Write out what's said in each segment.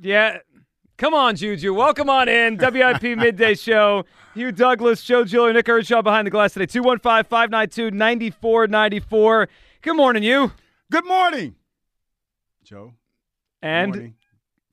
Yeah. Come on, Juju. Welcome on in. WIP Midday Show. Hugh Douglas, Joe Giglio, Nick Earnshaw behind the glass today. 215 592 9494. Good morning, you. Good morning, Joe. And Morning,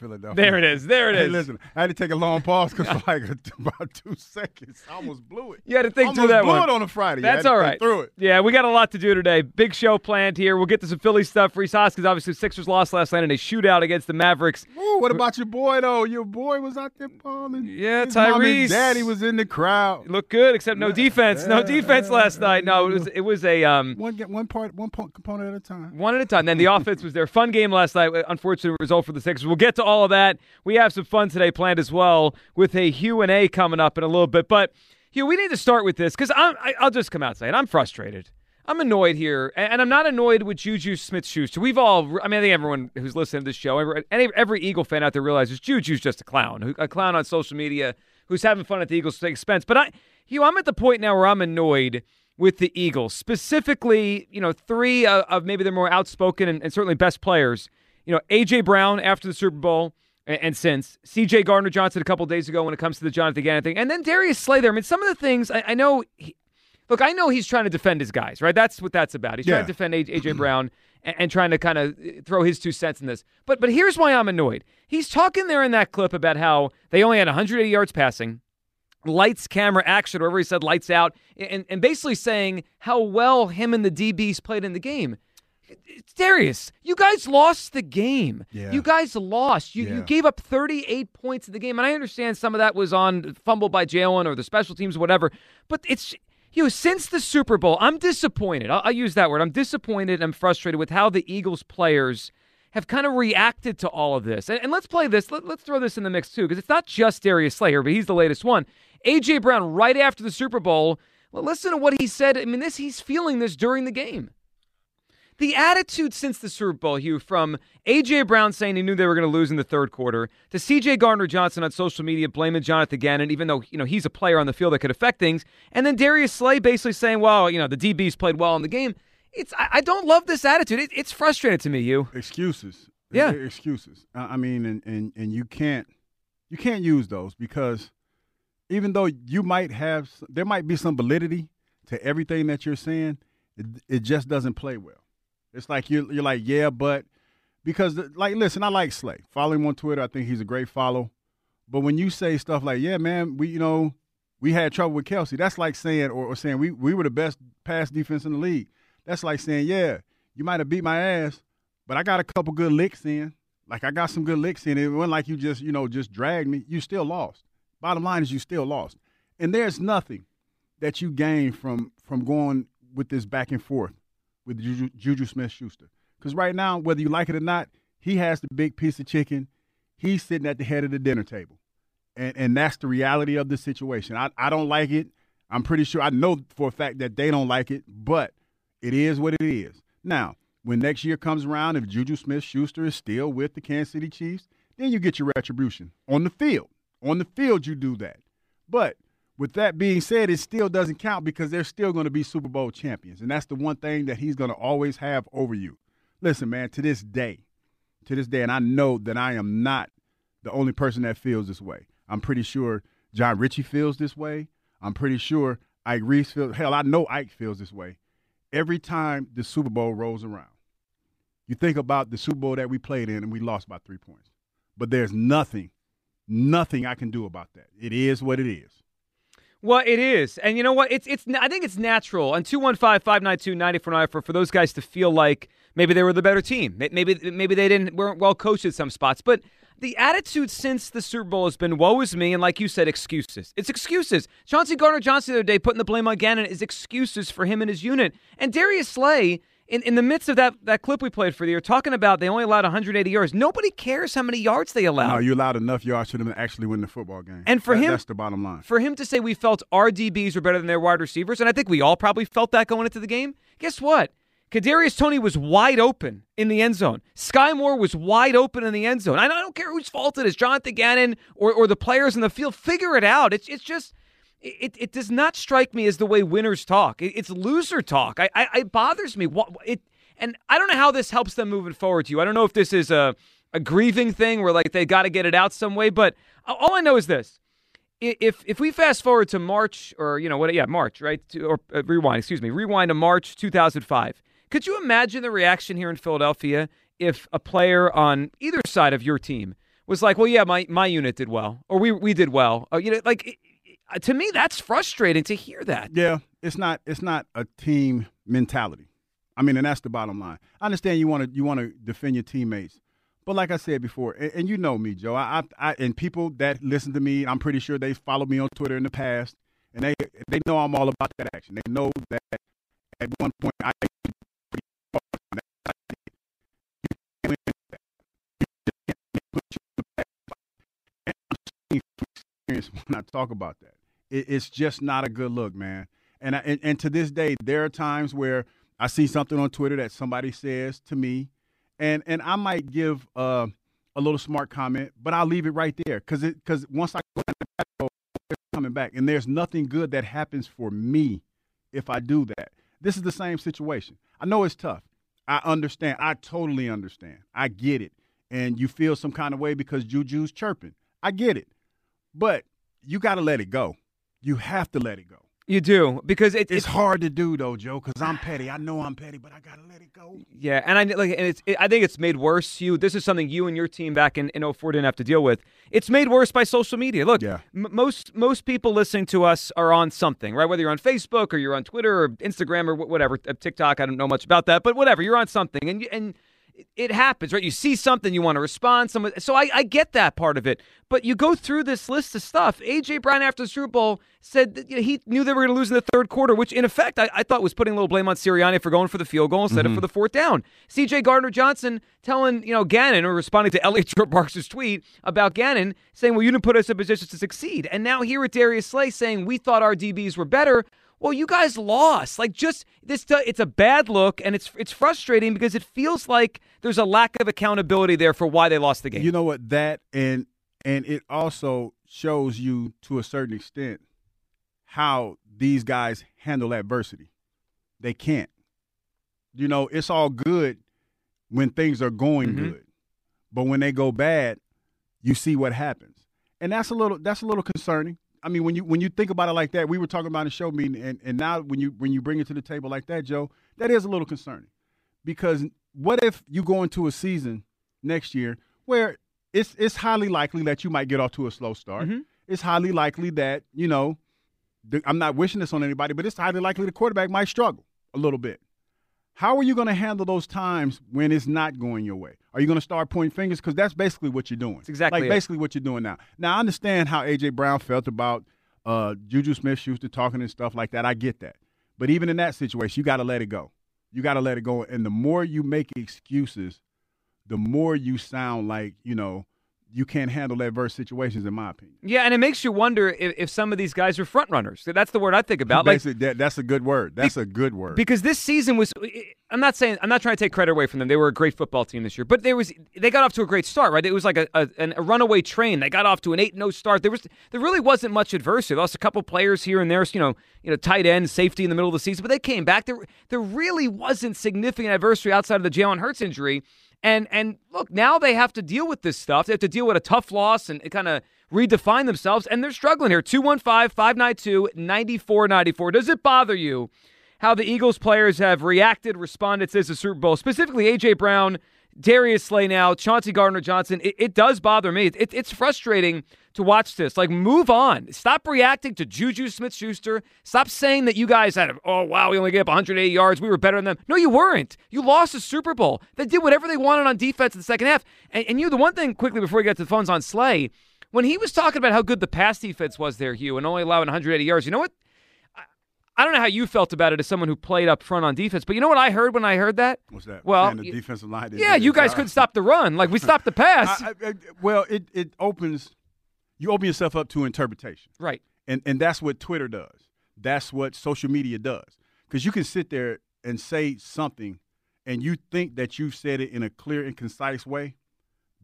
Philadelphia. there it is. There it Hey, is. listen, I had to take a long pause because for like about two seconds, I almost blew it. You had to think through Almost that blew one. it on a Friday. That's all right. to all think right. Through it. Yeah, we got a lot to do today. Big show planned here. We'll get to some Philly stuff. Rhys Hoskins, obviously, Sixers lost last night in a shootout against the Mavericks. Ooh, what about your boy though? Your boy was out there balling. Yeah, His Tyrese. Daddy was in the crowd. Looked good, except no defense. No defense last night. No, it was it was a um One one part, one component at a time. one at a time. Then the offense was their fun game last night. Unfortunate result for the Sixers. We'll get to all of that. We have some fun today planned as well with a Hugh and A coming up in a little bit. But Hugh, we need to start with this because I'll just come out and say. I'm frustrated. I'm annoyed here, and I'm not annoyed with Juju Smith-Schuster. We've all, I mean, I think everyone who's listening to this show, every, every Eagle fan out there realizes Juju's just a clown, a clown on social media who's having fun at the Eagles' expense. But I, Hugh, I'm at the point now where I'm annoyed with the Eagles, specifically, you know, three of, of maybe their more outspoken and, and certainly best players. You know, AJ Brown after the Super Bowl and, and since CJ Gardner Johnson a couple days ago when it comes to the Jonathan Gannon thing, and then Darius Slay there. I mean, some of the things I, I know. He, look, I know he's trying to defend his guys, right? That's what that's about. He's trying to defend AJ, Brown and, and trying to kind of throw his two cents in this. But but here's why I'm annoyed. He's talking there in that clip about how they only had 180 yards passing lights, camera, action, or whatever he said, lights out, and, and basically saying how well him and the DBs played in the game. Darius, you guys lost the game. Yeah. You guys lost. You, you gave up 38 points in the game. And I understand some of that was on fumble by Jalen or the special teams, whatever. But it's, you know, since the Super Bowl, I'm disappointed. I'll, I'll use that word. I'm disappointed and frustrated with how the Eagles players have kind of reacted to all of this. And, and let's play this. Let, let's throw this in the mix, too, because it's not just Darius Slayer, but he's the latest one. A.J. Brown, right after the Super Bowl, well, listen to what he said. I mean, this he's feeling this during the game. The attitude since the Super Bowl, Hugh, from A.J. Brown saying he knew they were going to lose in the third quarter, to C.J. Gardner Johnson on social media blaming Jonathan Gannon, even though you know he's a player on the field that could affect things, and then Darius Slay basically saying, "Well, you know, the DBs played well in the game." It's I, I don't love this attitude. It, it's frustrating to me, you. Excuses. Yeah. They're excuses. I I mean, and, and and you can't you can't use those because even though you might have there might be some validity to everything that you're saying, it, it just doesn't play well. It's like you're you're like yeah, but because the, like listen, I like Slay. Follow him on Twitter. I think he's a great follow. But when you say stuff like yeah, man, we you know we had trouble with Kelce, that's like saying or, or saying we we were the best pass defense in the league. That's like saying yeah, you might have beat my ass, but I got a couple good licks in. Like I got some good licks in. It wasn't like you just, you know, just dragged me. You still lost. Bottom line is you still lost. And there's nothing that you gain from from going with this back and forth with Juju, Juju Smith Schuster. Because right now, whether you like it or not, he has the big piece of chicken. He's sitting at the head of the dinner table. And and that's the reality of the situation. I, I don't like it. I'm pretty sure I know for a fact that they don't like it, but it is what it is. Now, when next year comes around, if Juju Smith Schuster is still with the Kansas City Chiefs, then you get your retribution on the field. On the field, you do that. But with that being said, it still doesn't count because they're still going to be Super Bowl champions. And that's the one thing that he's going to always have over you. Listen, man, to this day, to this day, and I know that I am not the only person that feels this way. I'm pretty sure Jon Ritchie feels this way. I'm pretty sure Ike Reese feels, hell, I know Ike feels this way. Every time the Super Bowl rolls around, you think about the Super Bowl that we played in and we lost by three points. but there's nothing, nothing I can do about that. It is what it is. Well, it is, and you know what? It's it's. I think it's natural. Four nine for for those guys to feel like maybe they were the better team. Maybe maybe they didn't weren't well coached at some spots, but the attitude since the Super Bowl has been woe is me, and like you said, excuses. It's excuses. Chauncey Gardner Johnson the other day putting the blame on Gannon is excuses for him and his unit. And Darius Slay in, in the midst of that, that clip we played for the year, talking about they only allowed 180 yards. Nobody cares how many yards they allowed. No, you allowed enough yards for them to actually win the football game. And for that, him, that's the bottom line. For him to say we felt our DBs were better than their wide receivers, and I think we all probably felt that going into the game. Guess what? Kadarius Toney was wide open in the end zone. Skyy Moore was wide open in the end zone. I don't care whose fault it is, Jonathan Gannon or, or the players in the field. Figure it out. It's it's just it, it does not strike me as the way winners talk. It, it's loser talk. I, I it bothers me. What it and I don't know how this helps them moving forward to you. I don't know if this is a, a grieving thing where like they got to get it out some way, but all I know is this. If if we fast forward to March or you know what yeah March right to, or uh, rewind excuse me rewind to March 2005 could you imagine the reaction here in Philadelphia if a player on either side of your team was like well yeah my my unit did well or we we did well uh, you know like to me that's frustrating to hear that yeah it's not it's not a team mentality I mean, and that's the bottom line. I understand you want to you want to defend your teammates, but like I said before, and, and you know me, Joe. I, I, I, and people that listen to me, I'm pretty sure they followed me on Twitter in the past, and they they know I'm all about that action. They know that at one point I when I talk about that. It, it's just not a good look, man. And, I, and and to this day, there are times where I see something on Twitter that somebody says to me, and and I might give uh, a little smart comment, but I'll leave it right there because it because once I go coming back, and there's nothing good that happens for me if I do that. This is the same situation. I know it's tough. I understand. I totally understand. I get it. And you feel some kind of way because Juju's chirping. I get it. But you got to let it go. You have to let it go. You do because it, it's, it's hard to do though, Joe. Because I'm petty. I know I'm petty, but I gotta let it go. Yeah, and I like, and it's. It, I think it's made worse. You. This is something you and your team back in in 04 didn't have to deal with. It's made worse by social media. Look, yeah. M- most most people listening to us are on something, right? Whether you're on Facebook or you're on Twitter or Instagram or whatever, uh, TikTok. I don't know much about that, but whatever. You're on something, and and it happens, right? You see something, you want to respond. Someone, so I, I get that part of it. But you go through this list of stuff. AJ Brown after the Super Bowl said that, you know, he knew they were going to lose in the third quarter, which in effect I, I, thought was putting a little blame on Sirianni for going for the field goal instead mm-hmm. of for the fourth down. CJ Gardner Johnson telling you know Gannon or responding to Eliot Shorr-Parks' tweet about Gannon saying, "Well, you didn't put us in position to succeed." And now here at Darius Slay saying we thought our DBs were better well, you guys lost. Like just this, it's a bad look, and it's it's frustrating because it feels like there's a lack of accountability there for why they lost the game. You know what? That and and it also shows you to a certain extent how these guys handle adversity. They can't. You know, it's all good when things are going mm-hmm. good, but when they go bad, you see what happens, and that's a little that's a little concerning. I mean, when you when you think about it like that, we were talking about a show meeting, and, and now when you when you bring it to the table like that, Joe, that is a little concerning. Because what if you go into a season next year where it's it's highly likely that you might get off to a slow start. Mm-hmm. It's highly likely that you know, the, I'm not wishing this on anybody, but it's highly likely the quarterback might struggle a little bit. How are you going to handle those times when it's not going your way? Are you going to start pointing fingers? Because that's basically what you're doing. It's exactly like it. basically what you're doing now. Now I understand how AJ Brown felt about uh, Juju Smith-Schuster talking and stuff like that. I get that, but even in that situation, you got to let it go. You got to let it go. And the more you make excuses, the more you sound like you know you can't handle adverse situations, in my opinion. Yeah, and it makes you wonder if, if some of these guys are front runners. That's the word I think about. Like, that, that's a good word. That's be, a good word. Because this season was. I'm not saying I'm not trying to take credit away from them. They were a great football team this year, but there was they got off to a great start, right? It was like a, a, a runaway train. They got off to an eight 0 start. There was there really wasn't much adversity. They lost a couple players here and there, you know, you know, tight end, safety in the middle of the season, but they came back. There there really wasn't significant adversity outside of the Jalen Hurts injury. And and look, now they have to deal with this stuff. They have to deal with a tough loss and kind of redefine themselves, and they're struggling here. 215 592 9494. Does it bother you how the Eagles players have reacted, responded since the Super Bowl, specifically A.J. Brown, Darius Slay now, Chauncey Gardner Johnson. It, it does bother me. It, it's frustrating to watch this. Like, move on. Stop reacting to Juju Smith Schuster. Stop saying that you guys had, oh, wow, we only gave up 180 yards. We were better than them. No, you weren't. You lost the Super Bowl. They did whatever they wanted on defense in the second half. And, and you, the one thing quickly before we get to the phones on Slay, when he was talking about how good the pass defense was there, Hugh, and only allowing 180 yards, you know what? I don't know how you felt about it as someone who played up front on defense, but you know what I heard when I heard that? What's that? Well, the defensive line. Yeah, you guys couldn't stop the run. Like we stopped the pass. I, I, I- well, it it opens. You open yourself up to interpretation, right. and and that's what Twitter does. That's what social media does. Because you can sit there and say something, and you think that you've said it in a clear and concise way,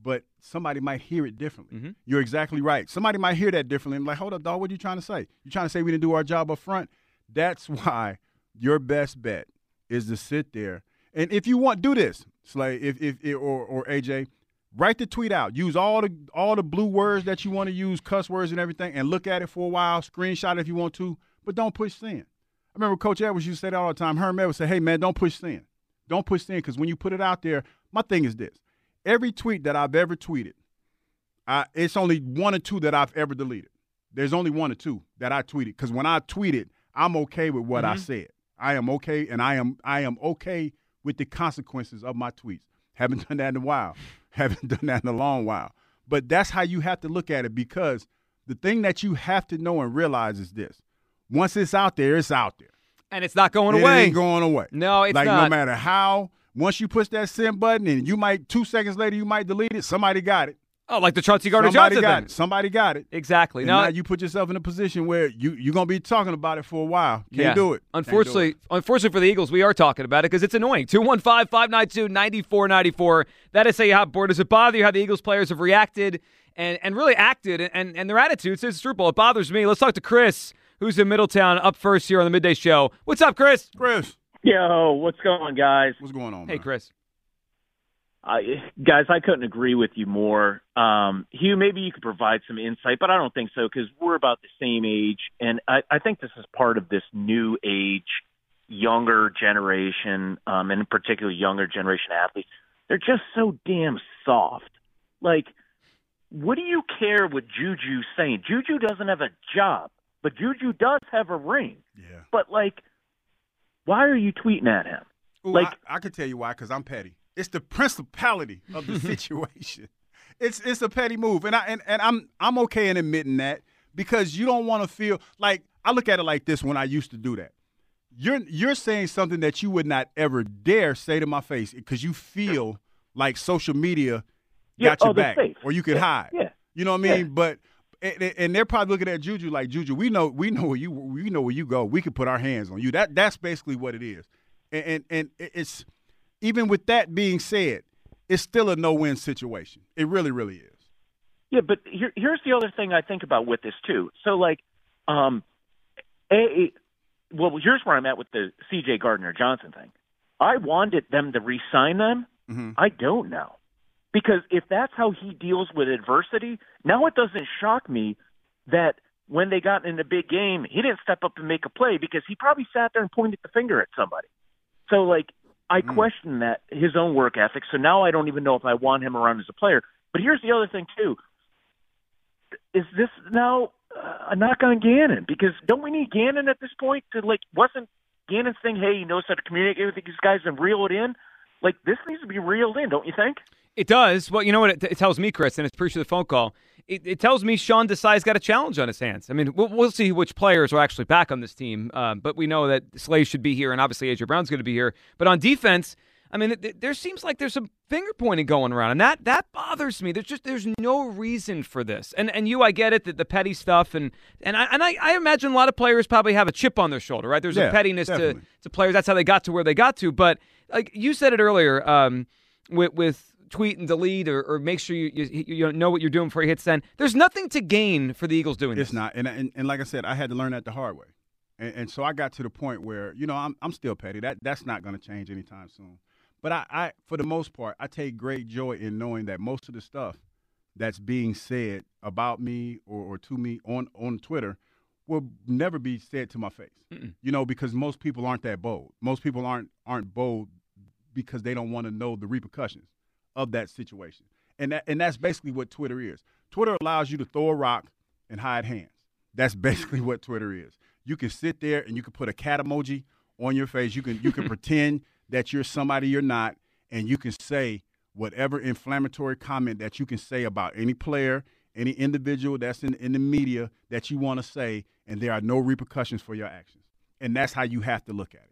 but somebody might hear it differently. Mhm. You're exactly right. Somebody might hear that differently like, hold up, dog, what are you trying to say? You trying to say we didn't do our job up front? That's why your best bet is to sit there. And if you want, do this, Slay, if, if, if or, or AJ, write the tweet out. Use all the all the blue words that you want to use, cuss words and everything, and look at it for a while. Screenshot it if you want to, but don't push send. I remember Coach Edwards used to say that all the time. Herm Edwards say, "Hey man, don't push send. Don't push send because when you put it out there, my thing is this: every tweet that I've ever tweeted, I, it's only one or two that I've ever deleted. There's only one or two that I tweeted because when I tweeted, I'm okay with what I mm-hmm. said. I am okay, and I am I am okay with the consequences of my tweets. Haven't done that in a while. Haven't done that in a long while. But that's how you have to look at it because the thing that you have to know and realize is this: once it's out there, it's out there. And it's not going It away. It ain't going away. No, it's not. like no matter how. Once you push that send button, and you might two seconds later you might delete it. Somebody got it. Oh, like the Chauncey Gardner Somebody Johnson got thing. it. Somebody got it. Exactly. And No, now you put yourself in a position where you you're gonna be talking about it for a while. Can't yeah. do it. Can't do Unfortunately, it. unfortunately for the Eagles, we are talking about it because it's annoying. 215-592-9494. That is how you hot board. Does it bother you how the Eagles players have reacted and, and really acted and, and their attitude since the Super Bowl? It bothers me. Let's talk to Chris, who's in Middletown, up first here on the midday show. What's up, Chris? Chris, Yo, what's going on, guys? what's going on? Hey, man? Chris. I, guys, I couldn't agree with you more. Um, Hugh, maybe you could provide some insight, but I don't think so because we're about the same age, and I, I think this is part of this new age, younger generation, um, and in particular, younger generation athletes. They're just so damn soft. Like, what do you care what Juju's saying? Juju doesn't have a job, but Juju does have a ring. Yeah. But like, why are you tweeting at him? Ooh, Like- I, I can tell you why, because I'm petty. It's the principality of the situation. It's it's a petty move, and I and, and I'm I'm okay in admitting that because you don't want to feel like I look at it like this when I used to do that. You're you're saying something that you would not ever dare say to my face because you feel like social media Yeah, got your oh, back, safe. or you could Yeah, hide. yeah. You know what I Yeah. mean? But and, and they're probably looking at Juju like Juju. We know we know where you we know where you go. We can put our hands on you. That that's basically what it is. And and, and it's even with that being said, it's still a no win situation. It really really is. Yeah, but here, here's the other thing I think about with this too. So like, um, a well, here's where I'm at with the C.J. Gardner Johnson thing. I wanted them to re-sign them. Mhm. I don't know because if that's how he deals with adversity, now it doesn't shock me that when they got in the big game, he didn't step up and make a play because he probably sat there and pointed the finger at somebody. So like, I hmm. question that his own work ethic. So now I don't even know if I want him around as a player. But here's the other thing too: is this now a knock on Gannon? Because don't we need Gannon at this point to like? Wasn't Gannon saying, "Hey, he knows how to communicate with these guys and reel it in"? Like this needs to be reeled in, don't you think? It does. Well, you know what it, it tells me, Chris, and it's pretty appreciate the phone call. It, it tells me Sean Desai's got a challenge on his hands. I mean, we'll, we'll see which players are actually back on this team, um, but we know that Slay should be here, and obviously AJ Brown's going to be here. But on defense, I mean, it, there seems like there's some finger pointing going around, and that that bothers me. There's just there's no reason for this. And and you, I get it, that the petty stuff, and and I and I, I imagine a lot of players probably have a chip on their shoulder, right? There's a Yeah, pettiness to to players. That's how they got to where they got to. But like you said it earlier, um, with with tweet and delete or, or make sure you, you you know what you're doing before you hit send. There's nothing to gain for the Eagles doing It's this. not. And, and and like I said, I had to learn that the hard way. And, and so I got to the point where you know I'm I'm still petty. That that's not going to change anytime soon. But I, I for the most part I take great joy in knowing that most of the stuff that's being said about me or, or to me on on Twitter will never be said to my face. Mm-mm. You know, because most people aren't that bold. Most people aren't aren't bold because they don't want to know the repercussions of that situation. And that, and that's basically what Twitter is. Twitter allows you to throw a rock and hide hands. That's basically what Twitter is. You can sit there and you can put a cat emoji on your face. You can you can pretend that you're somebody you're not, and you can say whatever inflammatory comment that you can say about any player, any individual that's in, in the media that you want to say, and there are no repercussions for your actions. And that's how you have to look at it.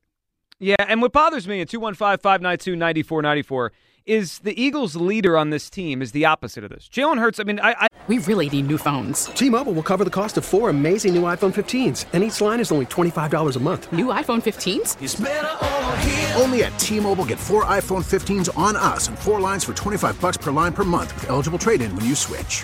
Yeah, and what bothers me at 215 592 9494 is the Eagles' leader on this team is the opposite of this. Jalen Hurts, I mean, I, I. We really need new phones. T Mobile will cover the cost of four amazing new iPhone 15s, and each line is only $25 a month. New iPhone 15s? Only at T Mobile get four iPhone 15s on us and four lines for 25 bucks per line per month with eligible trade in when you switch.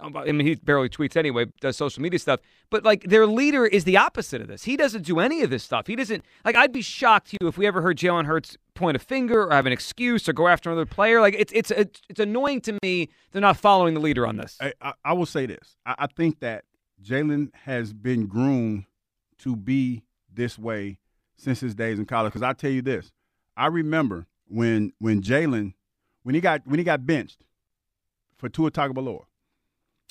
Oh, I mean, he barely tweets anyway, does social media stuff. But like their leader is the opposite of this. He doesn't do any of this stuff. He doesn't like. I'd be shocked you if we ever heard Jalen Hurts point a finger or have an excuse or go after another player. Like it's it's it's, it's annoying to me they're not following the leader on this. I, I, I will say this. I, I think that Jalen has been groomed to be this way since his days in college. Because I tell you this, I remember when when Jalen when he got when he got benched for Tua Tagovailoa.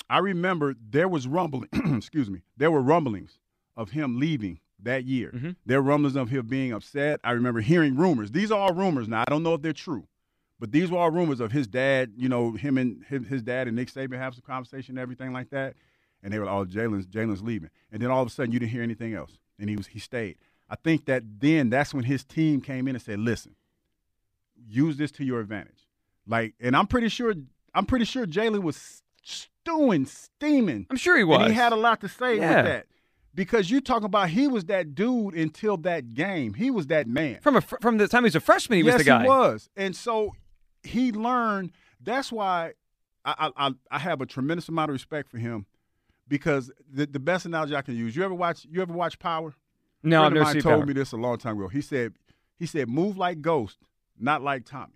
I remember there was rumbling. excuse me. There were rumblings of him leaving that year. Mm-hmm. There were rumblings of him being upset. I remember hearing rumors. These are all rumors now. I don't know if they're true, but these were all rumors of his dad. You know, him and his, his dad and Nick Saban have some conversation and everything like that. And they were all Jalen's Jalen's leaving. And then all of a sudden you didn't hear anything else. And he was he stayed. I think that then that's when his team came in and said, "Listen, use this to your advantage." Like, and I'm pretty sure I'm pretty sure Jalen was stewing, steaming. I'm sure he was. And he had a lot to say Yeah. with that. Because you talking about he was that dude until that game. He was that man. From a fr- from the time he was a freshman, he yes, was the guy. he was. And so he learned. That's why I, I I have a tremendous amount of respect for him. Because the, the best analogy I can use. You ever watch you ever watch Power? No, I've never seen told Power. me this a long time ago. He said he said move like Ghost, not like Tommy.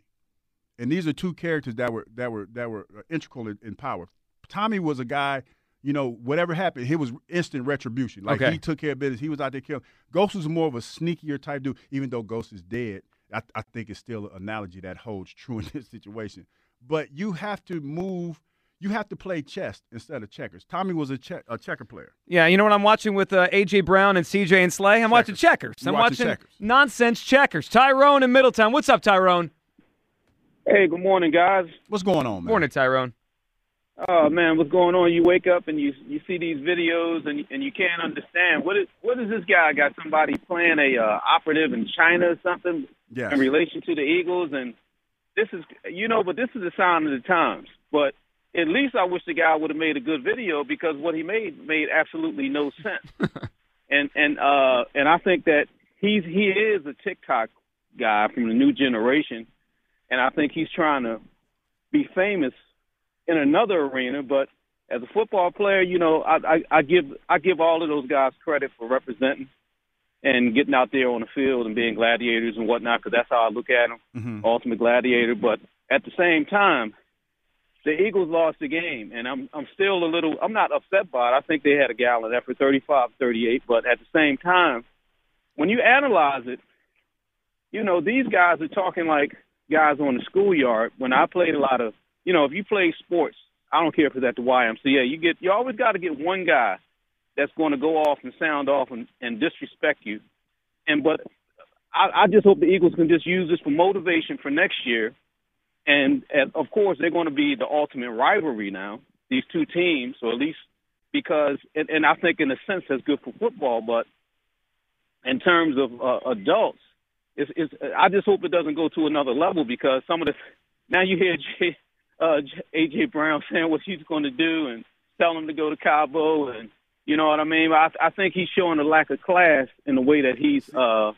And these are two characters that were that were that were uh, integral in, in Power. Tommy was a guy, you know, whatever happened, he was instant retribution. Like Okay. he took care of business. He was out there killing. Ghost was more of a sneakier type dude. Even though Ghost is dead, I, I think it's still an analogy that holds true in this situation. But you have to move. You have to play chess instead of checkers. Tommy was a, che- a checker player. Yeah, you know what I'm watching with uh, AJ Brown and CJ and Slay? I'm watching checkers. I'm watching watching checkers. nonsense checkers. Tyrone in Middletown. What's up, Tyrone? Hey, good morning, guys. What's going on, man? Morning, Tyrone. Oh man, what's going on? You wake up and you you see these videos and and you can't understand what is what is this guy got somebody playing a uh, operative in China or something Yes. in relation to the Eagles and this is you know, but this is a sign of the times. But at least I wish the guy would have made a good video because what he made made absolutely no sense. and and uh and I think that he's he is a TikTok guy from the new generation, and I think he's trying to be famous in another arena. But as a football player, you know, I, I, I give I give all of those guys credit for representing and getting out there on the field and being gladiators and whatnot, because that's how I look at them, Mhm. ultimate gladiator. But at the same time, the Eagles lost the game, and I'm I'm still a little. I'm not upset by it. I think they had a gallant effort, 35-38, but at the same time, when you analyze it, you know these guys are talking like guys on the schoolyard. When I played a lot of, you know, if you play sports, I don't care if it's at the YMCA, you get you always got to get one guy that's going to go off and sound off and, and disrespect you. And but I, I just hope the Eagles can just use this for motivation for next year. And, and of course, they're going to be the ultimate rivalry now. These two teams, or at least because, and, and I think in a sense that's good for football. But in terms of uh, adults, it's, it's, I just hope it doesn't go to another level because some of the now you hear uh, AJ Brown saying what he's going to do and tell him to go to Cabo and you know what I mean? I, I think he's showing a lack of class in the way that he's. Uh,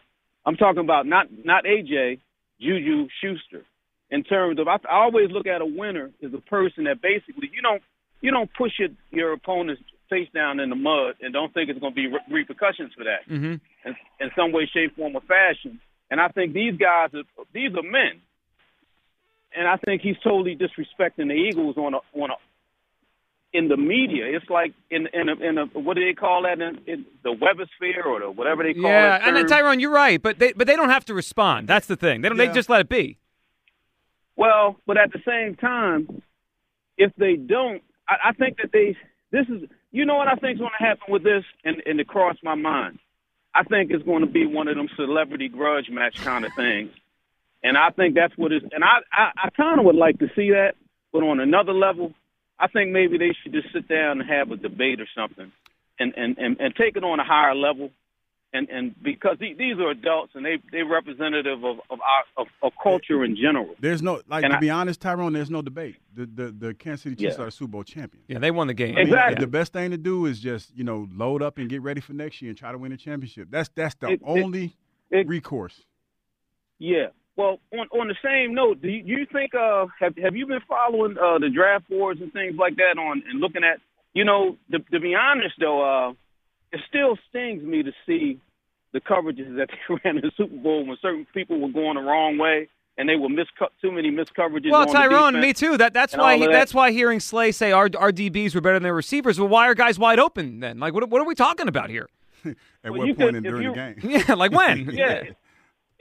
I'm talking about not not AJ, Juju Schuster. In terms of, I, I always look at a winner as a person that basically you don't you don't push your your opponent's face down in the mud and don't think it's going to be re- repercussions for that mm-hmm. in, in some way, shape, form, or fashion. And I think these guys are these are men, and I think he's totally disrespecting the Eagles on a on a in the media. It's like in in a, in a what do they call that in, in the webosphere or the whatever they call yeah, it. Yeah, and then, Tyrone, you're right, but they but they don't have to respond. That's the thing. They don't. Yeah. They just let it be. Well, but at the same time, if they don't, I, I think that they. This is, you know, what I think is going to happen with this, and and to cross my mind, I think it's going to be one of them celebrity grudge match kind of things, and I think that's what is. And I I, I kind of would like to see that, but on another level, I think maybe they should just sit down and have a debate or something, and and and, and take it on a higher level, and and because these, these are adults and they they representative of of our of, of culture in general. There's no like And to I- be honest, Tyrone. There's no debate. The the, the Kansas City Chiefs Yeah. are the Super Bowl champions. Yeah, they won the game. I mean, Exactly. the best thing to do is just you know load up and get ready for next year and try to win a championship. That's that's the It- it- only it- recourse. Yeah. Well, on on the same note, do you, do you think uh have have you been following uh the draft boards and things like that on and looking at you know to, to be honest though uh it still stings me to see the coverages that they ran in the Super Bowl when certain people were going the wrong way and they were miscut too many miscoverages. Well, on Tyrone, defense me too. That that's why he, that. that's why hearing Slay say our our DBs were better than their receivers. Well, why are guys wide open then? Like, what what are we talking about here? At Well, what point could- in during you- the game? Yeah, like when? Yeah.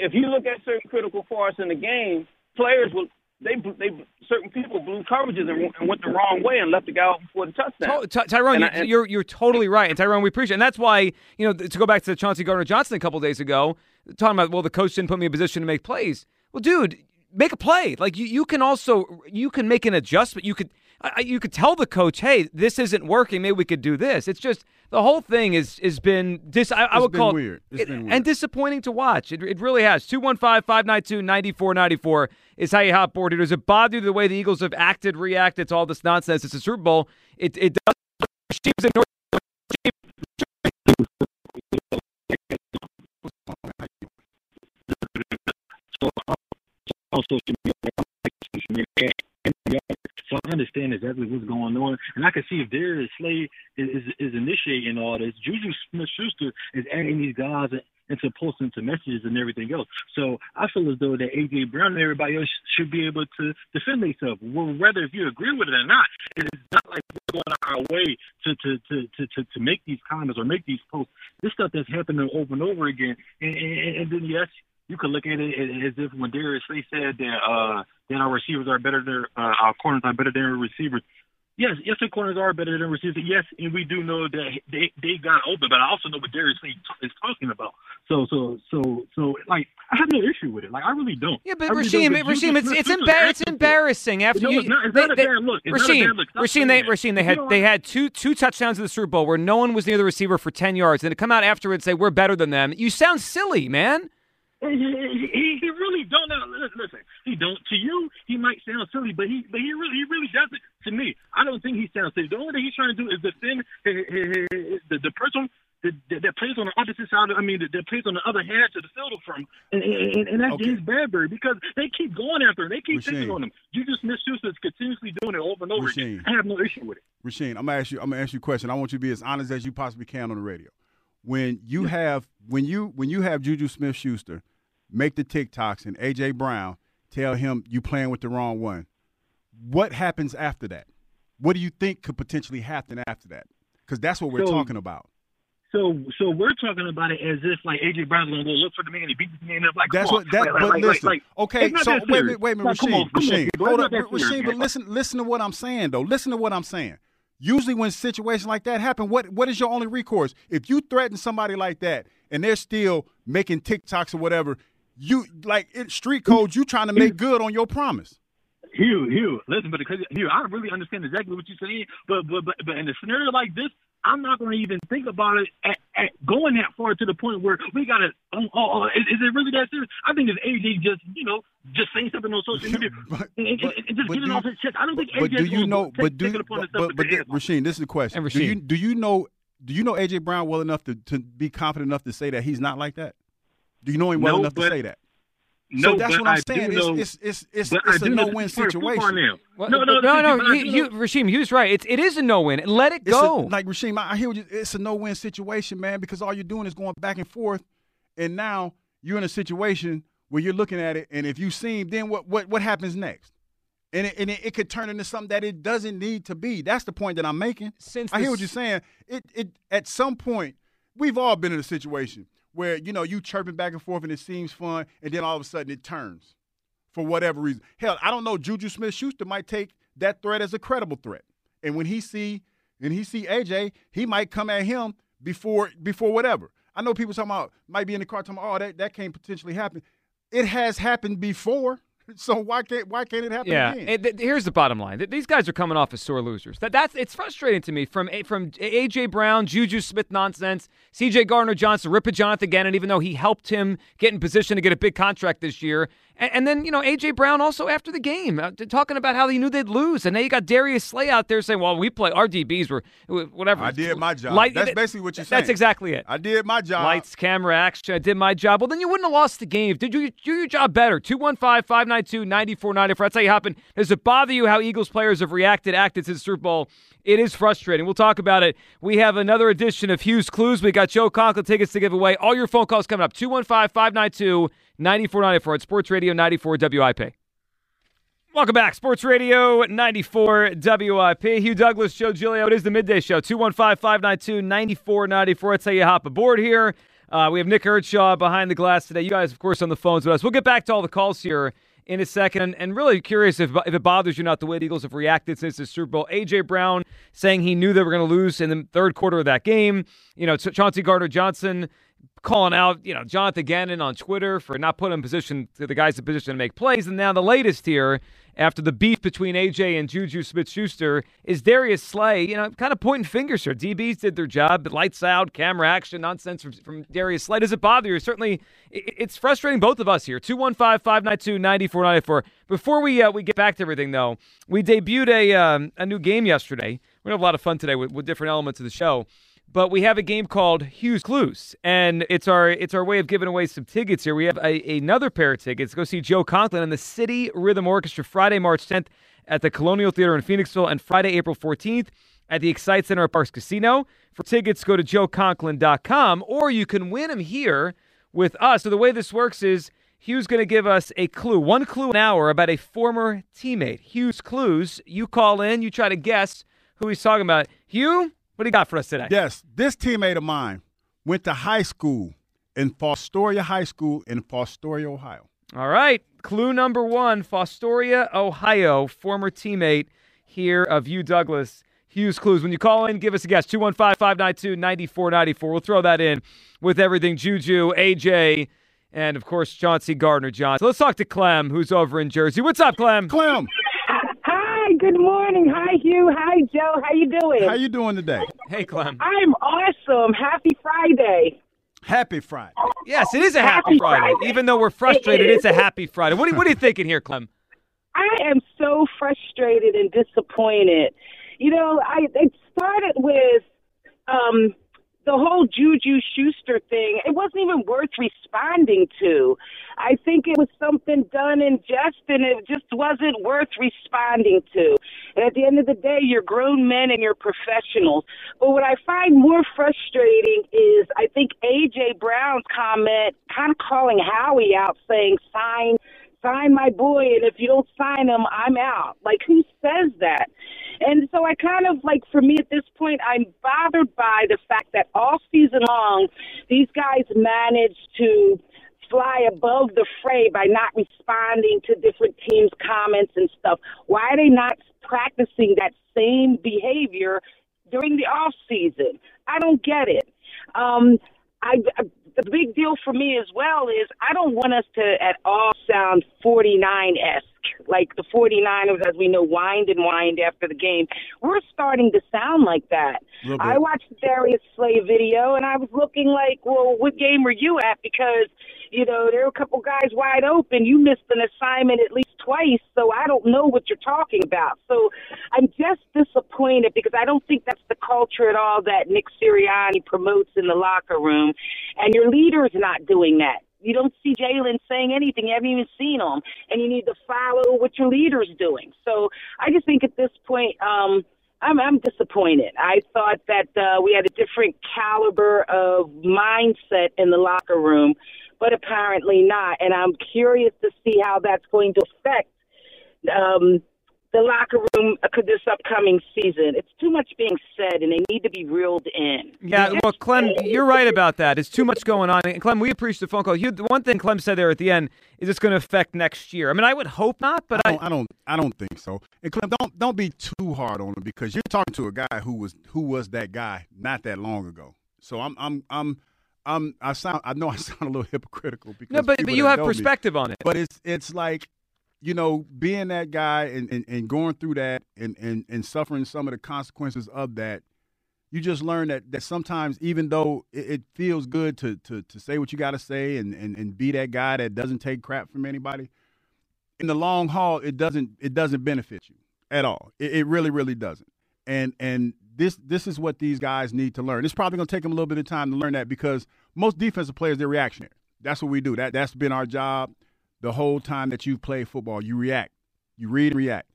If you look at certain critical parts in the game, players will they they certain people blew coverages and, and went the wrong way and left the guy out before the touchdown. Ty- Tyrone, And you, and- you're you're totally right, and Tyrone, we appreciate, it. and that's why you know to go back to Chauncey Gardner Johnson a couple days ago, talking about well, the coach didn't put me in a position to make plays. Well, dude, make a play. Like you, you can also you can make an adjustment. You could I, I- you could tell the coach, hey, this isn't working. Maybe we could do this. It's just the whole thing is has been dis. I, I would been call weird. It's it- been and disappointing to watch. It, it really has. 215-592-9494 is how you hot board it. Does it bother you the way the Eagles have acted, reacted to all this nonsense? It's a Super Bowl. It it does. Teams in North on understand exactly what's going on, and I can see if Darius Slade is, is is initiating all this. Juju Smith-Schuster is adding these guys into posting to messages and everything else. So I feel as though that AJ Brown and everybody else should be able to defend themselves. Well, whether if you agree with it or not, it is not like we're going our way to to to to to, to make these comments or make these posts. This stuff that's happening over and over again, and, and, and then yes, you could look at it as if when Darius Slay said that uh, that our receivers are better than uh, our corners are better than our receivers. Yes, yes, the corners are better than receivers. Yes, and we do know that they they got open, but I also know what Darius t- is talking about. So so so so like I have no issue with it. Like I really don't. Yeah, but really Rasheem. Rasheem, it's it's, embar- it's asking for it. embarrassing after No, you. it's not- it's they- not a they- bad look. It's not a Rasheem, bad look. Stop Rasheem, they. Rasheem, they You had know they had two two touchdowns in the Super Bowl where no one was near the receiver for ten yards, and to come out after and say we're better than them, you sound silly, man. He, he, he really don't know. Listen, he don't. To you, he might sound silly, but he, but he really, he really doesn't. To me, I don't think he sounds silly. The only thing he's trying to do is defend his, his, his, the the person that, that, plays on the opposite side. Of, I mean, that, that plays on the other half of the field from, and, and, and that's Okay. James Bradberry because they keep going after him. They keep Rasheem. picking on him. Juju Smith-Schuster is continuously doing it over and over again. I have no issue with it. Rasheen, I'm gonna ask you. I'm gonna ask you a question. I want you to be as honest as you possibly can on the radio. When you have when you when you have Juju Smith Schuster make the TikToks and AJ Brown tell him you playing with the wrong one, what happens after that? What do you think could potentially happen after that? Because that's what we're So- talking about. So, so we're talking about it as if like AJ Brown's gonna go look for the man and he beat the man up. Like, That's what on. that. Like, but like, listen, like, okay. So wait minute, wait a minute, Rasheed, on, come on, Rasheed, hold up, Rasheed. But listen, listen to what I'm saying though. Listen to what I'm saying. Usually, when situations like that happen, what what is your only recourse? If you threaten somebody like that and they're still making TikToks or whatever, you like in street codes, you trying to make good on your promise. Hugh, Hugh, listen, but because Hugh, I really understand exactly what you're saying, but but but, but in a scenario like this, I'm not going to even think about it at, at going that far to the point where we got to. Oh, oh, oh, is, is it really that serious? I think it's AJ just you know just saying something on social media and, and, and just but getting do- off his chest. I don't think But AJ do you know? But do taking upon but, but, but to th- Rasheed, this is the question. And Do you do you know? Do you know AJ Brown well enough to, to be confident enough to say that he's not like that? Do you know him well No, enough to say that? No, so that's but what I'm I saying. know- it's it's it's it's, it's I a do know no-win this is part of football situation. Well, No, no, no, no. but You, you, Rasheem, he was right. It's it is a no win. Let it It's a- go. like Rasheem, I I hear what you, it's a no-win situation, man, because all you're doing is going back and forth, and now you're in a situation where you're looking at it, and if you see him, then what what what happens next? And it, and it, it could turn into something that it doesn't need to be. That's the point that I'm making. Since I hear what you're saying. It it at some point we've all been in a situation where you know you chirping back and forth and it seems fun, and then all of a sudden it turns for whatever reason. Hell, I don't know. Juju Smith Schuster might take that threat as a credible threat, and when he see and he see AJ, he might come at him before before whatever. I know people talking about might be in the car talking about, oh that that can't potentially happen. It has happened before, so why can't why can't it happen Yeah, again? th- here's the bottom line: Th- these guys are coming off as sore losers. That that's it's frustrating to me from A- from AJ Brown, Juju Smith nonsense, CJ Gardner Johnson, Ripper Jonathan Gannon. Even though he helped him get in position to get a big contract this year, and, and then you know AJ Brown also after the game uh, talking about how he knew they'd lose, and now you got Darius Slay out there saying, "Well, we play our DBs were whatever." I did my job. Light- That's th- basically what you're saying. That's exactly it. I did my job. Lights, camera, action. I did my job. Well, then you wouldn't have lost the game. Did you do your job better? 215 592 9494. That's how you happen. Does it bother you how Eagles players have reacted, acted since the Super Bowl? It is frustrating. We'll talk about it. We have another edition of Hugh's Clues. We got Joe Conklin tickets to give away. All your phone calls coming up 215 592 9494 at Sports Radio 94 WIP. Welcome back. Sports Radio 94 WIP. Hugh Douglas, Joe Giglio. It is the midday show. 215 592 9494. That's how you hop aboard here. Uh, we have Nick Erdshaw behind the glass today. You guys, of course, on the phones with us. We'll get back to all the calls here in a second. And, and really curious if, if it bothers you not the way the Eagles have reacted since the Super Bowl. A.J. Brown saying he knew they were going to lose in the third quarter of that game. You know, Chauncey Gardner Johnson calling out, you know, Jonathan Gannon on Twitter for not putting in position to the guys in position to make plays. And now the latest here, after the beef between AJ and Juju Smith Schuster, is Darius Slay, you know, kind of pointing fingers here. DBs did their job, but lights out, camera action, nonsense from, from Darius Slay. Does it bother you? Certainly, it- it's frustrating both of us here. 215 592 9494. Before we, uh, we get back to everything, though, we debuted a, um, a new game yesterday. We're going to have a lot of fun today with, with different elements of the show but we have a game called Hugh's Clues, and it's our it's our way of giving away some tickets here. We have a, another pair of tickets. Go see Joe Conklin and the City Rhythm Orchestra Friday, March 10th at the Colonial Theater in Phoenixville, and Friday, April 14th at the Xcite Center at Parx Casino. For tickets, go to joeconklin.com, or you can win them here with us. So the way this works is Hugh's going to give us a clue, one clue an hour about a former teammate. Hugh's Clues. You call in, you try to guess who he's talking about. Hugh, what do you got for us today? Yes, this teammate of mine went to high school in Fostoria High School in Fostoria, Ohio. All right. Clue number one Fostoria, Ohio, former teammate here of Hugh, Douglas. Hugh's Clues. When you call in, give us a guess. 215 592 9494. We'll throw that in with everything Juju, AJ, and of course, Chauncey Gardner Johnson. So let's talk to Clem, who's over in Jersey. What's up, Clem? Clem, good morning. Hi, Hugh. Hi, Joe. How you doing? how you doing today? Hey, Clem. I'm awesome. Happy Friday. Happy Friday. Yes, it is a happy, Happy Friday. Friday. Even though we're frustrated, It is. it's a happy Friday. What are, what are you thinking here, Clem? I am so frustrated and disappointed. You know, I it started with um the whole Juju Schuster thing. It wasn't even worth responding to. I think it was something done in jest and it just wasn't worth responding to. And at the end of the day, you're grown men and you're professionals. But what I find more frustrating is I think AJ Brown's comment kind of calling Howie out saying sign sign my boy, and if you don't sign him, I'm out. Like, who says that? And so I kind of like, for me at this point, I'm bothered by the fact that all season long, these guys managed to fly above the fray by not responding to different teams' comments and stuff. Why are they not practicing that same behavior during the off season? I don't get it. Um, I, the big deal for me as well is I don't want us to at all sound 49 esque. Like the 49ers, as we know, whined and whined after the game. We're starting to sound like that. I watched the Darius Slay video and I was looking like, well, what game were you at? Because, you know, there were a couple guys wide open. You missed an assignment at least twice, so I don't know what you're talking about. So I'm just disappointed because I don't think that's the culture at all that Nick Sirianni promotes in the locker room. And your leader's not doing that. You don't see Jalen saying anything. You haven't even seen him. And you need to follow what your leader's doing. So I just think at this point, um, I'm, I'm disappointed. I thought that uh, we had a different caliber of mindset in the locker room, but apparently not. And I'm curious to see how that's going to affect um, the locker room uh, this upcoming season. It's too much being said, and they need to be reeled in. Yeah, well, Clem, you're right about that. It's too much going on. And Clem, we appreciate the phone call. You, the one thing Clem said there at the end is it's going to affect next year. I mean, I would hope not, but I don't, I, I don't, I don't think so. And Clem, don't don't be too hard on him because you're talking to a guy who was who was that guy not that long ago. So I'm I'm I'm. I'm, I sound. I know I sound a little hypocritical because no, but but you have know me- perspective on it. But it's it's like you know, being that guy and, and, and going through that and, and, and suffering some of the consequences of that, you just learn that, that sometimes even though it, it feels good to, to, to say what you got to say and, and, and be that guy that doesn't take crap from anybody, in the long haul, it doesn't it doesn't benefit you at all. It, it really really doesn't. And and this this is what these guys need to learn. It's probably going to take them a little bit of time to learn that because most defensive players they're reactionary. That's what we do. That that's been our job the whole time that you've played football. You react, you read and react,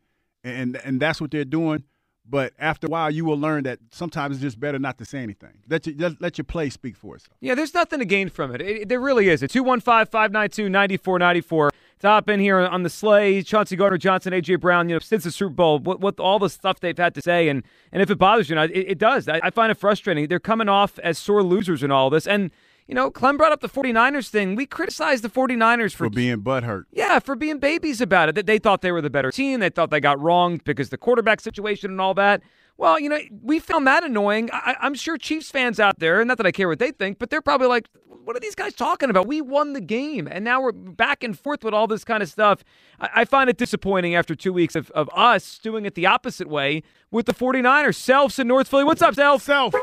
and and that's what they're doing. But after a while, you will learn that sometimes it's just better not to say anything. Let you, let, your play speak for itself. Yeah, there's nothing to gain from it. it there really is. 215 592 9494. Top in here on the sleigh, Chauncey Gardner Johnson, AJ Brown, you know, since the Super Bowl, what, what all the stuff they've had to say. And, and if it bothers you, it, it does. I, I find it frustrating. They're coming off as sore losers in all this. And, you know, Clem brought up the 49ers thing. We criticized the 49ers for, For being butthurt. yeah, for being babies about it. That they thought they were the better team. They thought they got wronged because the quarterback situation and all that. Well, you know, we found that annoying. I, I'm sure Chiefs fans out there, and not that I care what they think, but they're probably like, what are these guys talking about? We won the game, and now we're back and forth with all this kind of stuff. I, I find it disappointing after two weeks of, of us doing it the opposite way with the 49ers. Selfs in North Philly. What's up, Self? Self.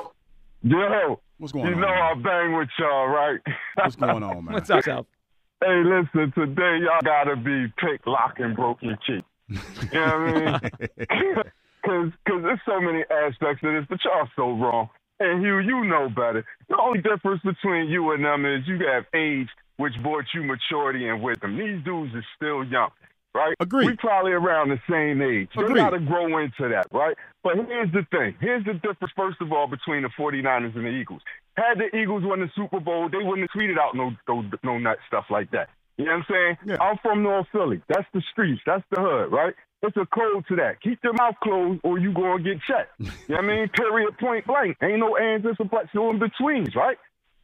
Yo, what's going you on? know I bang with y'all, right? What's going on, man? What's up, Self? Hey, listen, today y'all gotta be pick, lock, and broken cheek. You know what I mean? Cause, cause there's so many aspects of this, but y'all so wrong. And Hugh, you know better. The only difference between you and them is you have age, which brought you maturity and wisdom. These dudes are still young, right? Agreed. We probably around the same age. They Agreed. gotta grow into that, right? But here's the thing. Here's the difference, first of all, between the 49ers and the Eagles. Had the Eagles won the Super Bowl, they wouldn't have tweeted out no no, no nut stuff like that. You know what I'm saying? I'm from North Philly. That's the streets. That's the hood, right? It's a code to that. Keep your mouth closed or you going to get checked. you know what I mean? Period, point blank. Ain't no ands, ifs, or buts, no in-betweens, right?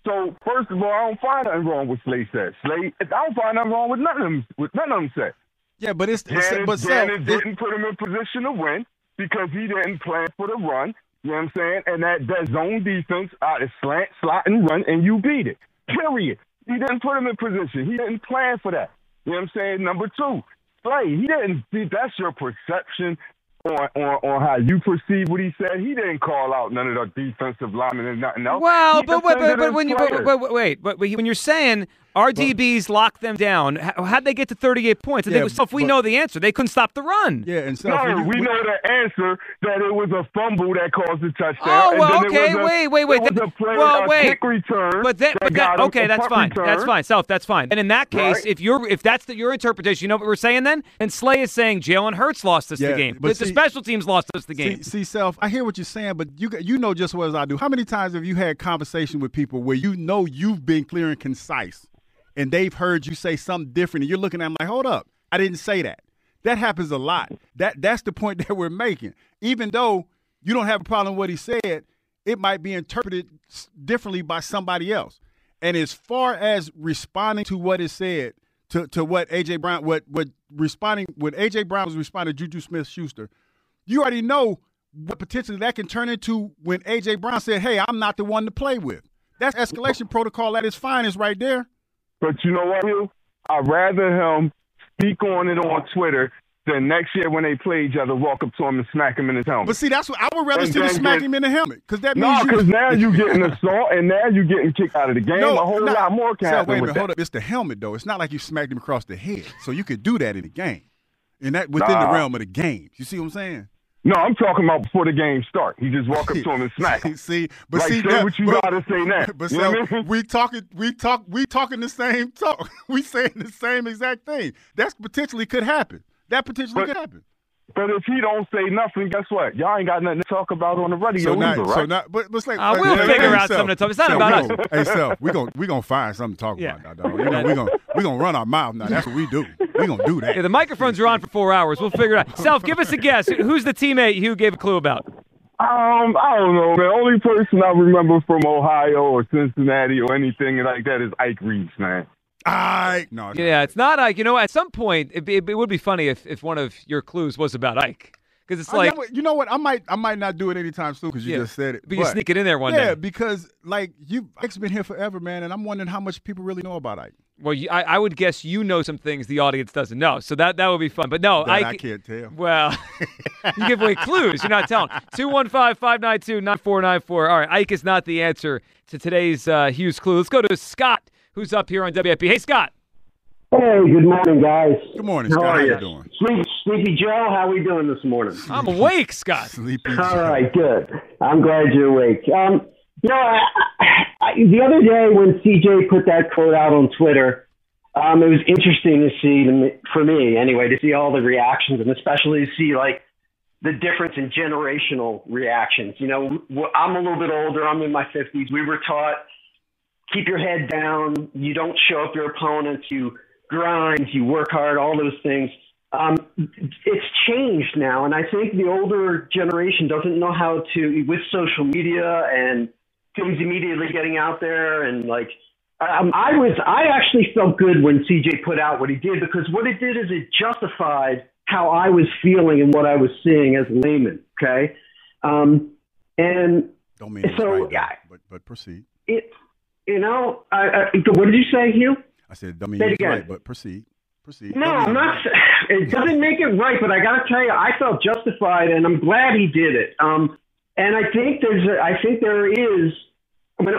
So, first of all, I don't find nothing wrong with Slay said. Slay, I don't find nothing wrong with none of them, with none of them said. Yeah, but it's, Janet, but it- didn't put him in position to win because he didn't plan for the run. You know what I'm saying? And that, that zone defense out is slant, slot, and run, and you beat it. Period. He didn't put him in position. He didn't plan for that. You know what I'm saying? Number two, Slay, he didn't see that's your perception on, on, on how you perceive what he said. He didn't call out none of the defensive linemen and nothing else. Well, but but, but his when you but, but, but wait, but when you're saying our DBs locked them down, how, how'd they get to 38 points? I Yeah, think if we but- know the answer, they couldn't stop the run. Yeah, and No, we know the answer that it was a fumble that caused the touchdown. Oh, well, then okay, a- wait, wait, wait. It was Then- a play, well, a wait. kick return. But then, that but got that, him okay, a that's punt fine. return. That's fine. Self, that's fine. And in that case, Right. if you're if that's the, your interpretation, you know what we're saying then? And Slay is saying Jalen Hurts lost us Yeah, the game. but the, the see- special teams lost us the game. See, see, self. I hear what you're saying, but you you know just as well as I do. How many times have you had conversation with people where you know you've been clear and concise, and they've heard you say something different, and you're looking at them like, hold up, I didn't say that. That happens a lot. That that's the point that we're making. Even though you don't have a problem with what he said, it might be interpreted differently by somebody else. And as far as responding to what is said, to, to what AJ Brown, what what responding when AJ Brown was responding to Juju Smith Schuster, you already know what potentially that can turn into when AJ Brown said, "Hey, I'm not the one to play with." That's escalation protocol at its finest, right there. But you know what? I'd rather him speak on it on Twitter than next year when they play each other, walk up to him and smack him in his helmet. But see, that's what I would rather And see him then smack him in the helmet because that No, means you. because now you're getting assault and now you're getting kicked out of the game. No, a whole no. lot more can So, happen wait a minute, hold up. It's the helmet though. It's not like you smacked him across the head, so you could do that in the game, and that within the realm of the game. You see what I'm saying? No, I'm talking about before the game start. He just walk up to him and smack him. see, but like, see, say that- what you but- gotta say now. But you so I mean? we talking, we talk, we talking the same talk. we saying the same exact thing. That's potentially could happen. That potentially But- could happen. But if he don't say nothing, guess what? Y'all ain't got nothing to talk about on the radio So now, either, right? so now, but, but it's like Uh, we'll hey, figure hey, out Sel, something to talk- about. it's not Sel, about we us. gonna- Hey, Sel, we gonna we gonna find something to talk Yeah. about, now, dog. You know, we gonna we gonna run our mouth now. That's what we do. We gonna do that. Yeah, the microphones are on for four hours. We'll figure it out. Self, give us a guess. Who's the teammate Hugh gave a clue about? Um, I don't know, The Only person I remember from Ohio or Cincinnati or anything like that is Ike Reese, man. I no. Yeah, it's not Ike. You know, at some point, it, it, it would be funny if, if one of your clues was about Ike. Because it's like, know you know what? I might I might not do it anytime soon because you Yeah. just said it. But you sneak it in there one yeah, day. Yeah, because like you, Ike's been here forever, man, and I'm wondering how much people really know about Ike. well, you, I, I would guess you know some things the audience doesn't know. So that, that would be fun. But no, Ike. I can't tell. Well, you give away clues. You're not telling. 215 592 9494. All right, Ike is not the answer to today's uh, Hugh's clue. Let's go to Scott, who's up here on WIP. Hey, Scott. Hey, good morning, guys. Good morning, How Scott. are How you? you doing? Sleep, Sleepy Joe, how are we doing this morning? I'm awake, Scott. Sleepy All right, good. I'm glad you're awake. Um, you know, I, I, the other day when CJ put that quote out on Twitter, um, it was interesting to see, for me anyway, to see all the reactions and especially to see like the difference in generational reactions. You know, I'm a little bit older. I'm in my 50s. We were taught keep your head down. You don't show up your opponents. You grind. You work hard. All those things. Um, it's changed now, and I think the older generation doesn't know how to with social media and things immediately getting out there and like. Um, I was I actually felt good when CJ put out what he did because what it did is it justified how I was feeling and what I was seeing as a layman. Okay, um, and Don't mean so right, yeah, but but proceed. it you know I, I, what did you say, Hugh? I said don't mean it's right, but proceed. Proceed. No, I'm not. It doesn't make it right, but I got to tell you, I felt justified, and I'm glad he did it. Um, and I think there's, a, I think there is, I mean,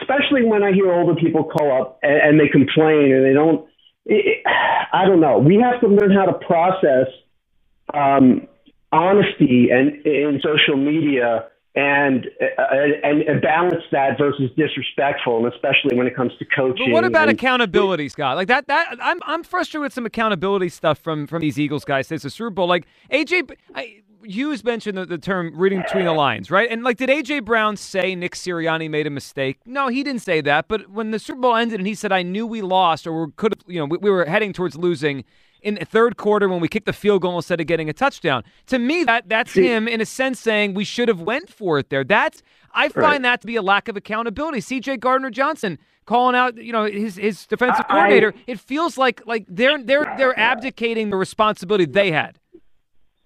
especially when I hear older people call up and, and they complain and they don't. It, I don't know. We have to learn how to process um, honesty and in social media and, uh, and and balance that versus disrespectful, and especially when it comes to coaching. But what about and- accountability, Scott? Like that that I'm I'm frustrated with some accountability stuff from from these Eagles guys since the Super Bowl. Like AJ I, Hugh's mentioned the, the term reading between the lines, right? And like did AJ Brown say Nick Sirianni made a mistake? No, he didn't say that. But when the Super Bowl ended and he said I knew we lost or we could have, you know, we, we were heading towards losing in the third quarter when we kicked the field goal instead of getting a touchdown. To me, that that's him in a sense saying we should have went for it there. That's I find Right. that to be a lack of accountability. C.J. Gardner Johnson calling out, you know, his his defensive I- coordinator. it feels like like they're they're they're abdicating the responsibility they had.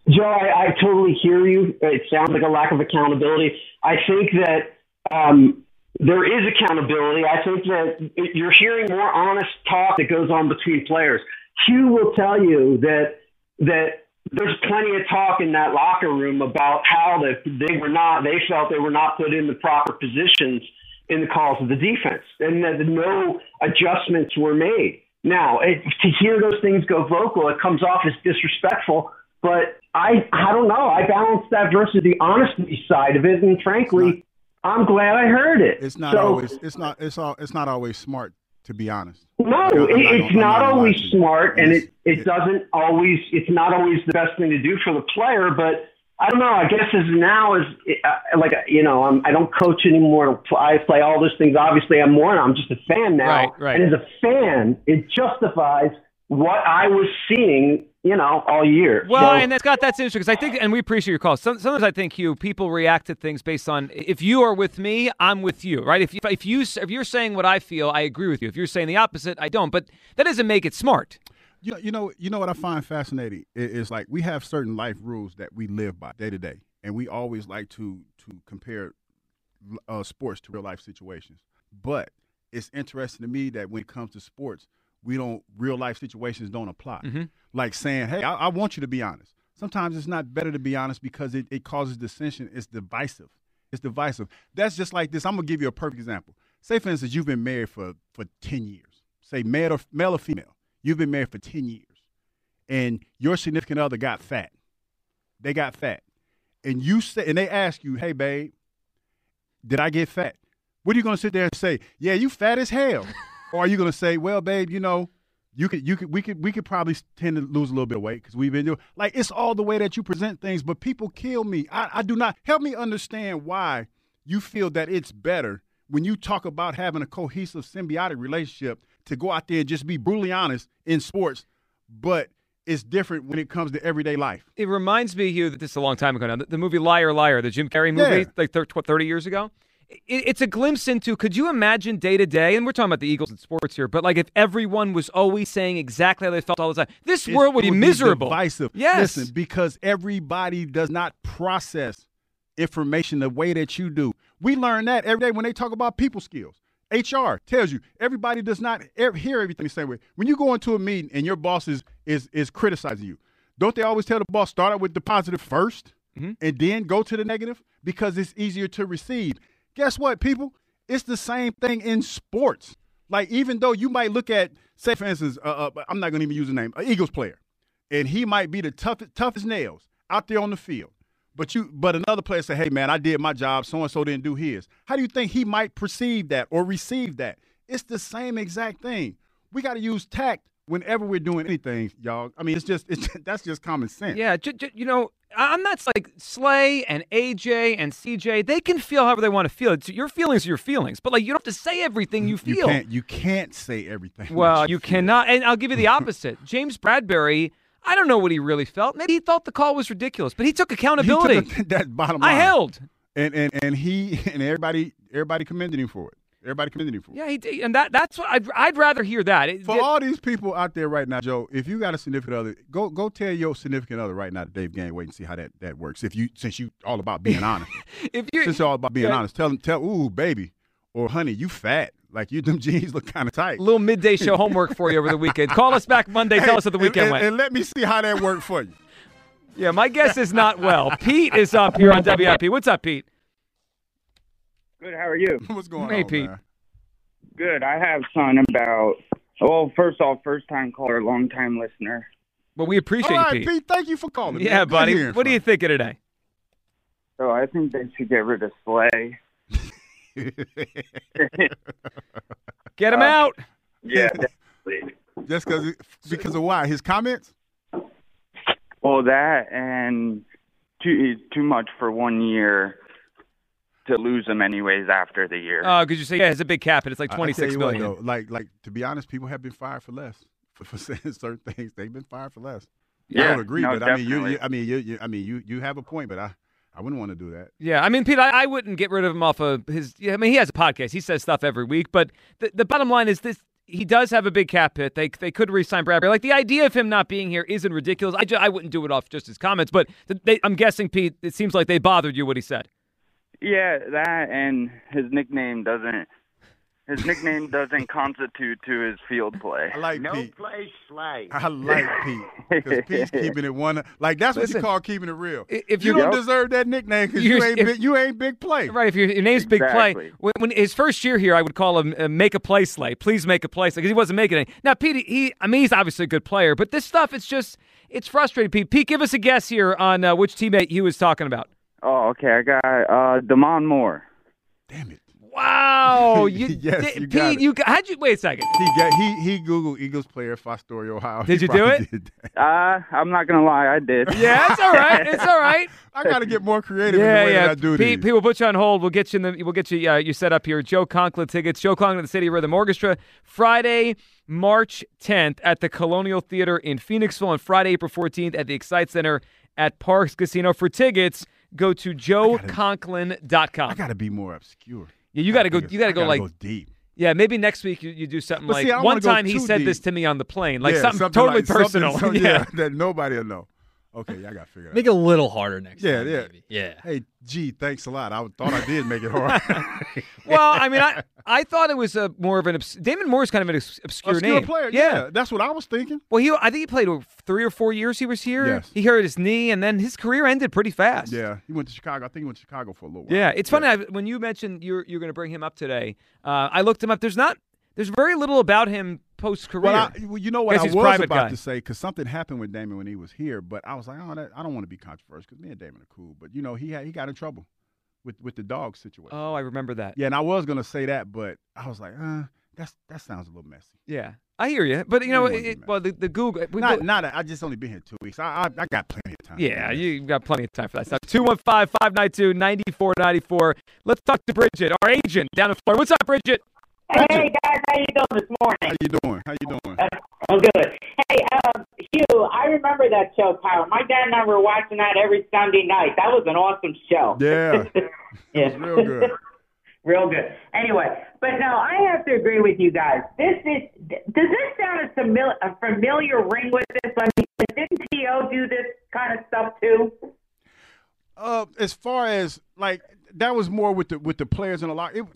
Joe, I, I totally hear you. It sounds like a lack of accountability. I think that um, there is accountability. I think that you're hearing more honest talk that goes on between players. Hugh will tell you that that there's plenty of talk in that locker room about how that they were not they felt they were not put in the proper positions in the calls of the defense and that no adjustments were made. Now, it, to hear those things go vocal, it comes off as disrespectful. But I, I don't know. I balance that versus the honesty side of it, and frankly, I'm glad I heard it. It's not so, always. It's not. It's all. It's not always smart, to be honest. No, I'm it, not it's gonna- not always smart, and It's- it, it doesn't always. It's not always the best thing to do for the player. But I don't know. I guess as now as uh, like you know, I'm, I don't coach anymore. I play all those things. Obviously, I'm more. I'm just a fan now. Right, right. And as a fan, it justifies what I was seeing. You know, all year. Well, So- and that's got that's interesting because I think, and we appreciate your call. Some, sometimes I think, Hugh, people react to things based on if you are with me, I'm with you, right? If you, if you if you're saying what I feel, I agree with you. If you're saying the opposite, I don't. But that doesn't make it smart. You know, you know, you know what I find fascinating is like we have certain life rules that we live by day to day, and we always like to to compare uh, sports to real life situations. But it's interesting to me that when it comes to sports, we don't real life situations don't apply. Mhm. Like saying, "Hey, I, I want you to be honest." Sometimes it's not better to be honest because it, it causes dissension. It's divisive. It's divisive. That's just like this. I'm gonna give you a perfect example. Say, for instance, you've been married for for ten years. Say male or male or female. You've been married for ten years, and your significant other got fat. They got fat, and you say, and they ask you, "Hey, babe, did I get fat?" What are you gonna sit there and say? Yeah, you fat as hell, or are you gonna say, "Well, babe, you know." You could, you could, we could, we could probably tend to lose a little bit of weight because we've been doing like it's all the way that you present things. But people kill me. I, I do not help me understand why you feel that it's better when you talk about having a cohesive symbiotic relationship to go out there and just be brutally honest in sports, but it's different when it comes to everyday life. It reminds me, Hugh, that this is a long time ago now. The, the movie Liar Liar, the Jim Carrey movie, Yeah. like thir- what, 30 years ago. It, it's a glimpse into. Could you imagine day to day? And we're talking about the Eagles and sports here, but like if everyone was always saying exactly how they felt all the time, this It's- world would be miserable. divisive. Yes. Listen, because everybody does not process information the way that you do. We learn that every day when they talk about people skills. HR tells you everybody does not hear everything the same way. When you go into a meeting and your boss is is is criticizing you, don't they always tell the boss start out with the positive 1st mm-hmm. and then go to the negative because it's easier to receive. Guess what, people? It's the same thing in sports. Like even though you might look at, say for instance, uh, uh, I'm not going to even use the name, an Eagles player, and he might be the toughest, toughest nails out there on the field. But you, but another player say, "Hey man, I did my job. So and so didn't do his." How do you think he might perceive that or receive that? It's the same exact thing. We got to use tact whenever we're doing anything, y'all. I mean, it's just it's that's just common sense. Yeah, j- j- you know, I'm not like Slay and AJ and CJ. They can feel however they want to feel. It's, your feelings are your feelings, but like you don't have to say everything you You feel. can't you can't say everything. Well, you cannot. And I'll give you the opposite. James Bradberry, I don't know what he really felt. Maybe he thought the call was ridiculous, but he took accountability. He took that bottom line. I held. and and and he and everybody everybody commended him for it. Everybody commended him for it. Yeah, he did. And that that's what I'd, I'd rather hear that. It- For it- all these people out there right now, Joe, if you got a significant other, go go tell your significant other right now that they've gained weight and see how that, that works. If you since you all about being honest, if you since you're all about being Yeah. honest, tell them tell ooh baby or honey you fat like you them jeans look kind of tight. little midday show homework for you over the weekend. Call us back Monday. Tell Hey, us how the weekend and, went. and let me see how that worked for you. yeah, my guess is not well. Pete is up here on WIP. What's up, Pete? Good. How are you? What's going on? Hey, on, Pete. man? Good. I have son about. Well, first off, first time caller, long time listener. Well, we appreciate All right, you, Pete. Pete. Thank you for calling. Yeah, man. Buddy. hearing What do from you think of today? So I think they should get rid of Slay. Get him Uh, out. Yeah, definitely. Just because because of why his comments. Well, that and too too much for one year to lose them anyways after the year. Oh, because you say yeah, it's a big cap and it's like I- I twenty tell six you what, though, like, like to be honest, people have been fired for less for, for saying certain things. They've been fired for less. Yeah, I don't agree, no, but I mean, you, you, I mean, you, you, I mean, you, you have a point, but I, I wouldn't want to do that. Yeah, I mean, Pete, I, I wouldn't get rid of him off of his. yeah, I mean, he has a podcast. He says stuff every week, but the, the bottom line is this: he does have a big cap hit. They they could re-sign Bradberry. Like the idea of him not being here isn't ridiculous. I, ju- I wouldn't do it off just his comments, but they, I'm guessing Pete. It seems like they bothered you what he said. Yeah, that and his nickname doesn't. His nickname doesn't constitute to his field play. I like No Pete. play slay. I like Pete because Pete's keeping it one. Like that's what Listen, you call keeping it real. if you you- don't Yep. deserve that nickname because you ain't if- big, you ain't big play. Right. If your, your name's Big Play, Exactly. when, when his first year here, I would call him uh, Make a Play Slay. Please make a play slay because he wasn't making any. Now, Pete, he, I mean, he's obviously a good player, but this stuff, it's just, it's frustrating. Pete, Pete, give us a guess here on uh, which teammate he was talking about. Oh, okay. I got uh Damon Moore. Damn it. Wow, you Yes, did, you got Pete, it. you got, how'd you wait a second? He got he he Googled Eagles player Fostoria, Ohio. Did He you do it? did. Uh, I'm not gonna lie, I did. Yeah, it's all right. It's all right. I got to get more creative yeah, in the way yeah. that I do Pete, these. Pete, we'll put you on hold. We'll get you in the. We'll get you. Uh, you set up here. Joe Conklin tickets. Joe Conklin at the City Rhythm Orchestra. Friday, March 10th at the Colonial Theater in Phoenixville, and Friday, April 14th at the Xcite Center at Parx Casino. For tickets, go to joeconklin.com. I got to be more obscure. Yeah, you got to go. You got to go gotta like go deep. Yeah, maybe next week you, you do something But like see, one time he said this to me on the plane, like Yeah, something, totally like- something- personal. something, yeah. that nobody will know. Okay, yeah, I got to figure it out. Make it a little harder next Yeah, time. yeah, maybe. Yeah. Hey, gee, thanks a lot. I thought I did make it hard. well, I mean, I I thought it was a more of an obs- Damon Moore's kind of an obs- obscure, Obscure name. player. Yeah. that's what I was thinking. Well, he I think he played three or four years. He was here. Yes. He hurt his knee, and then his career ended pretty fast. Yeah, he went to Chicago. I think he went to Chicago for a little while. Yeah, it's funny I, when you mentioned you're you're going to bring him up today. Uh, I looked him up. There's not. There's very little about him post career. Well, I, well, you know what I was about guy. to say because something happened with Damon when he was here, but I was like, oh, that, I don't want to be controversial because me and Damon are cool. But you know, he had, he got in trouble with with the dog situation. Oh, I remember that. Yeah, and I was gonna say that, but I was like, uh, that's that sounds a little messy. Yeah, I hear you, but you know, it, well, the, the Google. We Not, not. I just only been here two weeks. I, I, I got plenty of time. Yeah, you got plenty of time for that stuff. 215 592 9494. Let's talk to Bridget, our agent down in Florida. What's up, Bridget? Hey guys, how you doing this morning? How you doing? How you doing? I'm good. Hey, um, Hugh, I remember that show, Power. My dad and I were watching that every Sunday night. That was an awesome show. Yeah, yeah, real good. real good. Anyway, but no, I have to agree with you guys. This is does this sound a, famil- a familiar ring with this? I mean, didn't T.O. do this kind of stuff too? Uh, as far as like that was more with the with the players in a lot. It,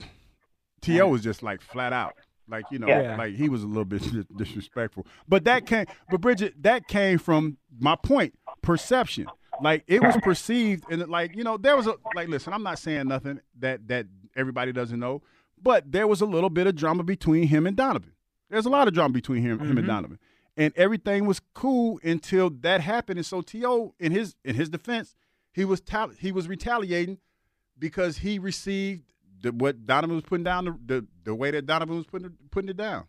T.O. was just like flat out, like you know, Yeah. like he was a little bit disrespectful. But that came, but Bridget, that came from my point, perception. Like it was perceived, and like you know, there was a like. Listen, I'm not saying nothing that that everybody doesn't know, but there was a little bit of drama between him and Donovan. There's a lot of drama between him, him and Mhm. Donovan, and everything was cool until that happened. And so T.O., in his in his defense, he was tal- he was retaliating because he received the, what Donovan was putting down, the, the the way that Donovan was putting it, putting it down.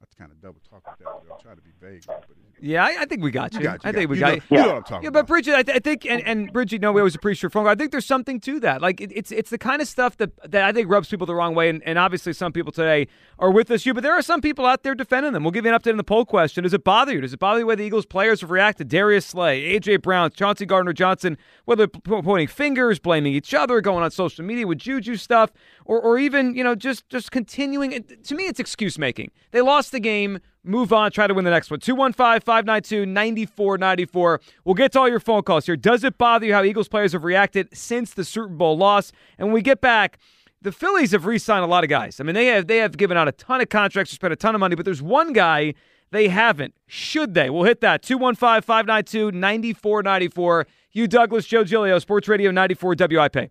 That's kind of double talk with that. I'm trying to be vague. But Yeah, I, I think we got you. Got you, I got think we you. got You you. know- you know what I'm talking Yeah, but Bridget, I, th- I think, and, and Bridget, no, we always appreciate your phone call. I think there's something to that. Like it, it's it's the kind of stuff that that I think rubs people the wrong way. And, and obviously, some people today are with us, you, but there are some people out there defending them. We'll give you an update on the poll question. Does it bother you? Does it bother you the way the Eagles players have reacted? Darius Slay, AJ Brown, Chauncey Gardner Johnson, whether pointing fingers, blaming each other, going on social media with Juju stuff, or or even you know just just continuing. To me, it's excuse making. They lost the game. Move on, try to win the next one. 215 592 9494. We'll get to all your phone calls here. Does it bother you how Eagles players have reacted since the Super Bowl loss? And when we get back, the Phillies have re signed a lot of guys. I mean, they have they have given out a ton of contracts, spent a ton of money, but there's one guy they haven't. Should they? We'll hit that. 215 592 9494. Hugh Douglas, Joe Giglio, Sports Radio 94 WIP.